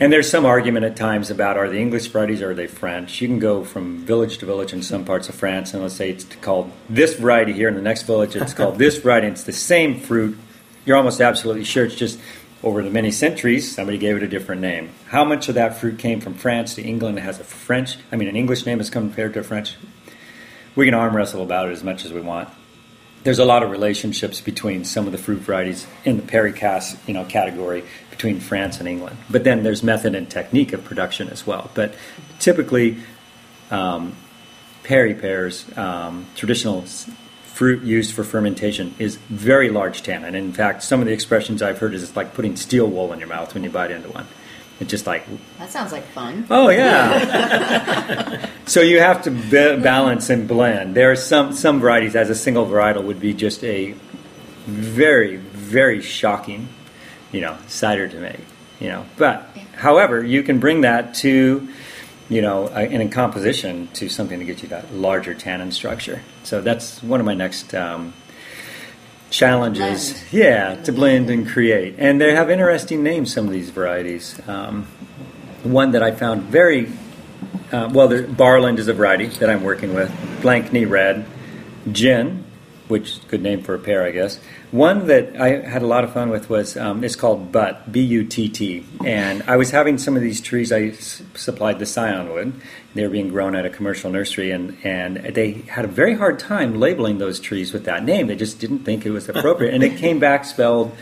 E: And there's some argument at times about are they English varieties or are they French? You can go from village to village in some parts of France, and let's say it's called this variety here, in the next village it's called this variety. And it's the same fruit. You're almost absolutely sure it's just over the many centuries somebody gave it a different name. How much of that fruit came from France to England? It has a French, I mean, an English name is compared to a French. We can arm wrestle about it as much as we want there's a lot of relationships between some of the fruit varieties in the pericast you know category between France and England. But then there's method and technique of production as well. But typically, um, perry pears, um, traditional fruit used for fermentation, is very large tannin. In fact, some of the expressions I've heard is it's like putting steel wool in your mouth when you bite into one. It's just like
G: That sounds like fun.
E: Oh yeah. so you have to ba- balance and blend. There are some some varieties as a single varietal would be just a very very shocking, you know, cider to make. You know, but however, you can bring that to you know, a- in a composition to something to get you that larger tannin structure. So that's one of my next um, challenges.
G: Blend.
E: Yeah, to blend and create. And they have interesting names, some of these varieties. Um, one that I found very uh, well, there, Barland is a variety that I'm working with. Blakeney Red, Gin, which good name for a pair, I guess. One that I had a lot of fun with was um, it's called Butt, B U T T. And I was having some of these trees. I s- supplied the scion wood. They were being grown at a commercial nursery, and and they had a very hard time labeling those trees with that name. They just didn't think it was appropriate, and it came back spelled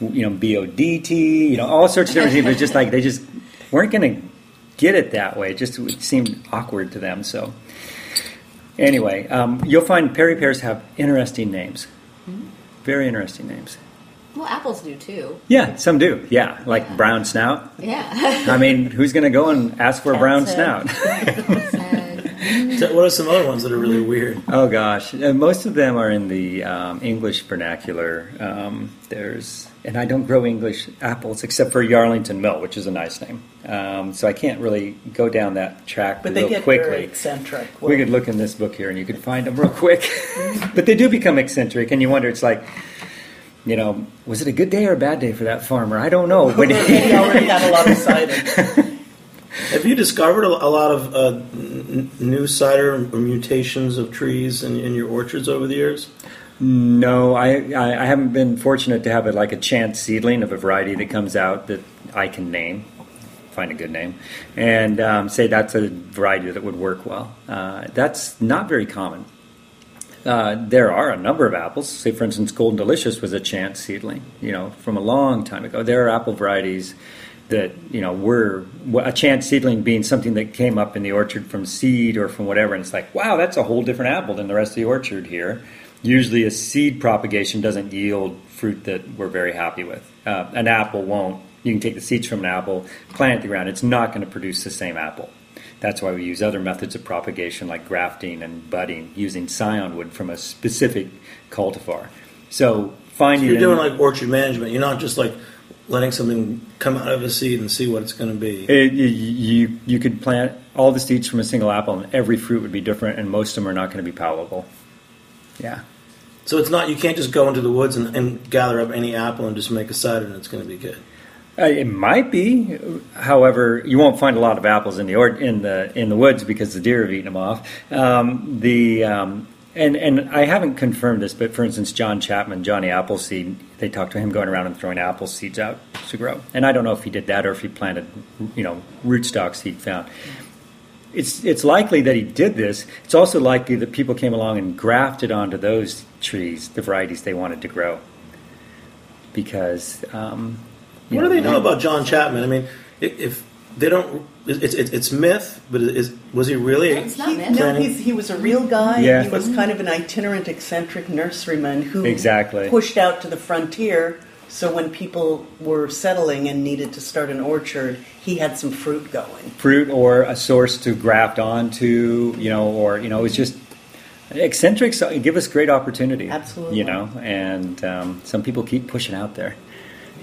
E: you know, B O D T, you know, all sorts of different things. But it's just like they just weren't going to get it that way. It just it seemed awkward to them. So, anyway, um, you'll find Perry pears have interesting names, very interesting names.
G: Well, apples do too.
E: Yeah, some do. Yeah, like brown snout.
G: Yeah.
E: I mean, who's going to go and ask for a brown
G: That's
E: snout?
D: So what are some other ones that are really weird?
E: Oh gosh, uh, most of them are in the um, English vernacular. Um, there's, and I don't grow English apples except for Yarlington Mill, which is a nice name. Um, so I can't really go down that track
F: But they
E: real
F: get
E: quickly.
F: very eccentric.
E: we could look in this book here, and you could find them real quick. but they do become eccentric, and you wonder, it's like, you know, was it a good day or a bad day for that farmer? I don't know. But
F: he already had a lot of cider.
D: Have you discovered a, lot of uh, n- new cider mutations of trees in, in your orchards over the years?
E: No, I, I I haven't been fortunate to have a, like a chance seedling of a variety that comes out that I can name, find a good name, and um, say that's a variety that would work well. Uh, that's not very common. Uh, there are a number of apples. Say, for instance, Golden Delicious was a chance seedling, you know, from a long time ago. There are apple varieties that you know were a chance seedling being something that came up in the orchard from seed or from whatever, and it's like, wow, that's a whole different apple than the rest of the orchard here. Usually, a seed propagation doesn't yield fruit that we're very happy with. Uh, an apple won't. You can take the seeds from an apple, plant it the ground. It's not going to produce the same apple. That's why we use other methods of propagation like grafting and budding, using scion wood from a specific cultivar. So finding
D: You're doing
E: an-
D: like orchard management. You're not just like letting something come out of a seed and see what it's going to be.
E: It, you, you you could plant all the seeds from a single apple, and every fruit would be different, and most of them are not going to be palatable. Yeah,
D: So it's not you can't just go into the woods and, and gather up any apple and just make a cider and it's going to be good.
E: Uh, it might be. However, you won't find a lot of apples in the or, in the in the woods because the deer have eaten them off. Um, the um, and and I haven't confirmed this, but for instance, John Chapman, Johnny Appleseed, they talked to him going around and throwing apple seeds out to grow. And I don't know if he did that or if he planted, you know, rootstocks he'd found. it's it's likely that he did this. It's also likely that people came along and grafted onto those trees the varieties they wanted to grow. Because um,
D: What do they know about John Chapman? I mean, if, if they don't, it's, it's, it's myth, but is, was he really?
G: It's not
F: He,
G: myth.
F: no, he's, he was a real guy.
E: Yeah.
F: He was kind of an itinerant, eccentric nurseryman who
E: Exactly.
F: pushed out to the frontier. So when people were settling and needed to start an orchard, he had some fruit going.
E: fruit or a source to graft onto, you know, or you know, it's just eccentrics give us great opportunity.
F: Absolutely.
E: you know, and um, some people keep pushing out there.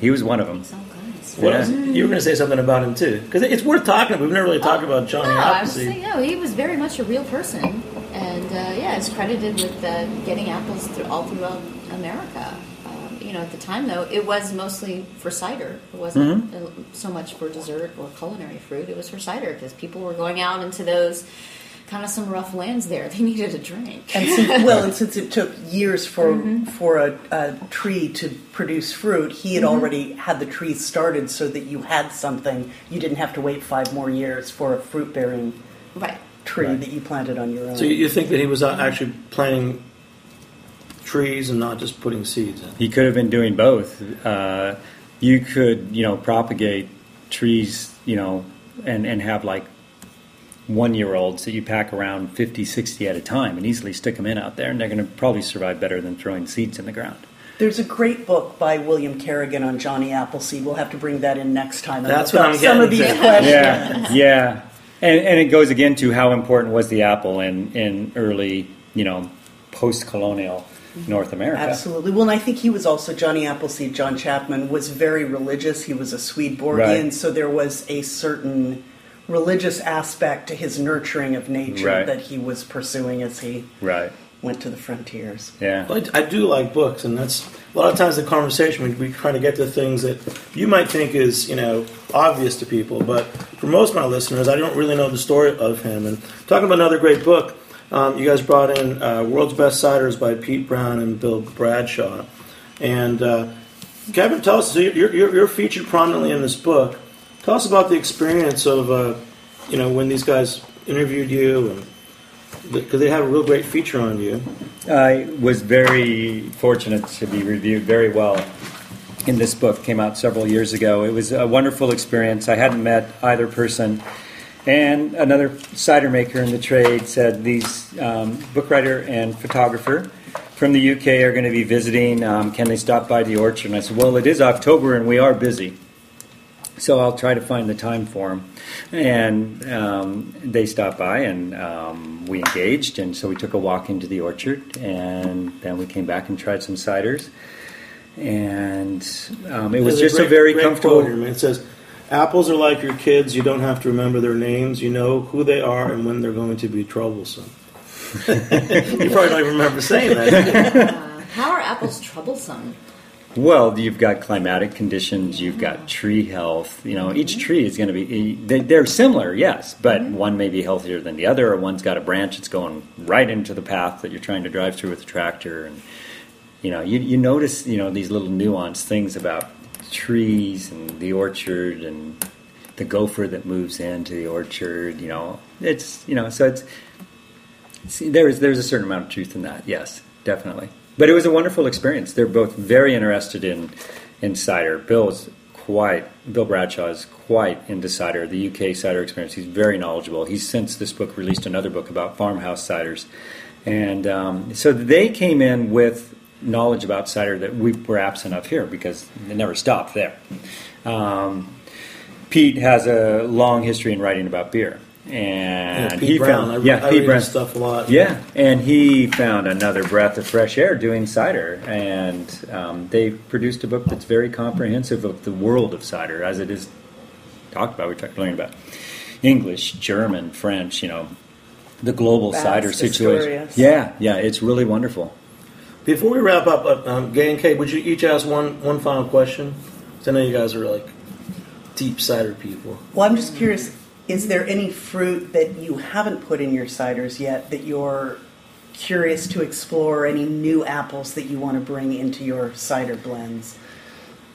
E: He was one of them.
G: Some kinds.
D: What
E: Yeah.
D: You were going to say something about him too, because it's worth talking. about. We've never really talked about Johnny
G: No, I was
D: Appleseed.
G: saying, no, he was very much a real person, and uh, yeah, is credited with uh, getting apples through, all throughout America. Um, you know, at the time though, it was mostly for cider. It wasn't uh, so much for dessert or culinary fruit. It was for cider because people were going out into those kind of some rough lands there. They needed a drink.
F: And since, well, and since it took years for for a, a tree to produce fruit, he had already had the tree started so that you had something. You didn't have to wait five more years for a fruit bearing
G: right.
F: tree that you planted on your own.
D: So you, you think that he was uh, actually planting trees and not just putting seeds in?
E: He could have been doing both. Uh, you could, you know, propagate trees, you know, and, and have like one year olds that you pack around 50, 60 at a time and easily stick them in out there, and they're going to probably survive better than throwing seeds in the ground.
F: There's a great book by William Kerrigan on Johnny Appleseed. We'll have to bring that in next time.
D: That's what I'm
F: Some of
D: getting
F: these
D: to.
F: questions.
E: Yeah, yeah, and and it goes again to how important was the apple in in early, you know, post-colonial mm-hmm. North America.
F: Absolutely. Well, and I think he was also Johnny Appleseed. John Chapman was very religious. He was a Swedenborgian,
E: Right.
F: so there was a certain religious aspect to his nurturing of nature
E: Right.
F: that he was pursuing as he
E: Right.
F: went to the frontiers.
E: Yeah.
D: Well, I, I do like books, and that's a lot of times the conversation we, we try to get to things that you might think is you know obvious to people, but for most of my listeners, I don't really know the story of him. And talking about another great book, um, you guys brought in uh, "World's Best Ciders" by Pete Brown and Bill Bradshaw, and uh, Kevin, tell us so you're, you're, you're featured prominently in this book. Tell us about the experience of uh, you know when these guys interviewed you and. Because they have a real great feature on you.
E: I was very fortunate to be reviewed very well in this book. Came out several years ago. It was a wonderful experience. I hadn't met either person, and another cider maker in the trade said these um, book writer and photographer from the UK are going to be visiting. Um, can they stop by the orchard? And I said, well, it is October and we are busy. So I'll try to find the time for them. And um, they stopped by and um, we engaged. And so we took a walk into the orchard and then we came back and tried some ciders. And um, it was
D: There's
E: just a,
D: great-
E: very comfortable.
D: quote here, man. It says, "Apples are like your kids. You don't have to remember their names. You know who they are and when they're going to be troublesome." you probably don't even remember saying that.
G: Uh, how are apples troublesome?
E: Well, you've got climatic conditions, you've got mm-hmm. tree health. You know, each mm-hmm. tree is going to be, they- they're similar, yes, but mm-hmm. one may be healthier than the other, or one's got a branch that's going right into the path that you're trying to drive through with the tractor. And, you know, you, you notice, you know, these little nuanced things about trees and the orchard and the gopher that moves into the orchard, you know. It's, you know, so it's, See, there's there's a certain amount of truth in that. Yes, definitely. But it was a wonderful experience. They're both very interested in in cider. Bill's quite Bill Bradshaw is quite into cider, the UK cider experience. He's very knowledgeable. He's since this book released another book about farmhouse ciders, and um, so they came in with knowledge about cider that we were absent of here because it never stopped there. Um, Pete has a long history in writing about beer. And
D: Yeah, Pete
E: he
D: Brown.
E: found,
D: I,
E: yeah,
D: I
E: Pete
D: read
E: Brown
D: stuff a lot.
E: yeah, and he found another breath of fresh air doing cider, and um, they produced a book that's very comprehensive of the world of cider as it is talked about. We're talking learning about English, German, French. You know, the global
F: Vast,
E: cider situation.
F: historious.
E: Yeah, yeah, it's really wonderful.
D: Before we wrap up, uh, um, Gay and Kate, would you each ask one one final question? 'Cause I know you guys are like deep cider people.
F: Well, I'm just curious is there any fruit that you haven't put in your ciders yet that you're curious to explore? Any new apples that you want to bring into your cider blends?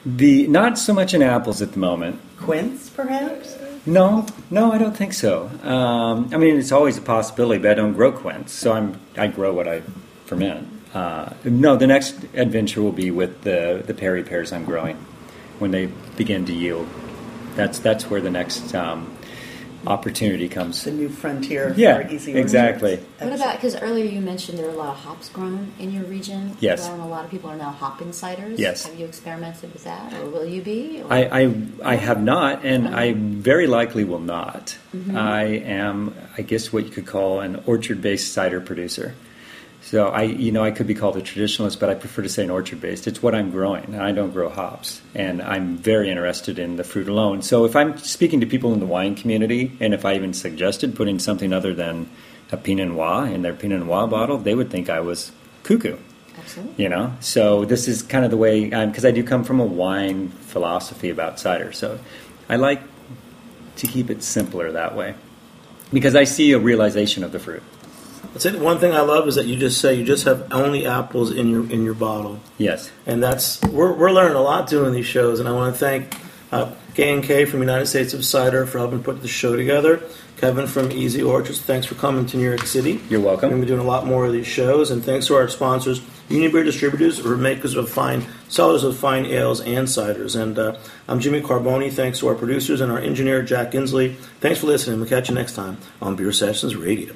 E: The not so much in apples at the moment.
F: Quince, perhaps?
E: No, no, I don't think so. Um, I mean, it's always a possibility, but I don't grow quince, so I'm I grow what I ferment. Uh, no, the next adventure will be with the the Perry pears I'm growing when they begin to yield. That's that's where the next um, opportunity comes.
F: The new frontier
E: Yeah,
F: for E.Z.
E: exactly.
F: orchards.
G: What about because earlier you mentioned there are a lot of hops grown in your region?
E: Yes.
G: And a lot of people are now hop insiders.
E: Yes.
G: Have you experimented with that, or will you be? Or?
E: I, I, I have not, and I very likely will not.
G: Mm-hmm.
E: I am, I guess, what you could call an orchard-based cider producer. So I, you know, I could be called a traditionalist, but I prefer to say an orchard-based. It's what I'm growing, I don't grow hops, and I'm very interested in the fruit alone. So if I'm speaking to people in the wine community, and if I even suggested putting something other than a Pinot Noir in their Pinot Noir bottle, they would think I was cuckoo
G: Absolutely.
E: you know so this is kind of the way um, because i do come from a wine philosophy about cider so i like to keep it simpler that way because i see a realization of the fruit
D: I'd say the one thing I love is that you just say you just have only apples in your in your bottle,
E: yes
D: and that's we're, we're learning a lot doing these shows. And I want to thank uh, Gay and Kay from United States of Cider for helping put the show together. Kevin from E.Z. Orchards, thanks for coming to New York City.
E: You're welcome.
D: We're going to be doing a lot more of these shows, and thanks to our sponsors, Union Beer Distributors, or makers of fine, sellers of fine ales and ciders. And uh, I'm Jimmy Carbone. Thanks to our producers and our engineer, Jack Inslee. Thanks for listening. We'll catch you next time on Beer Sessions Radio.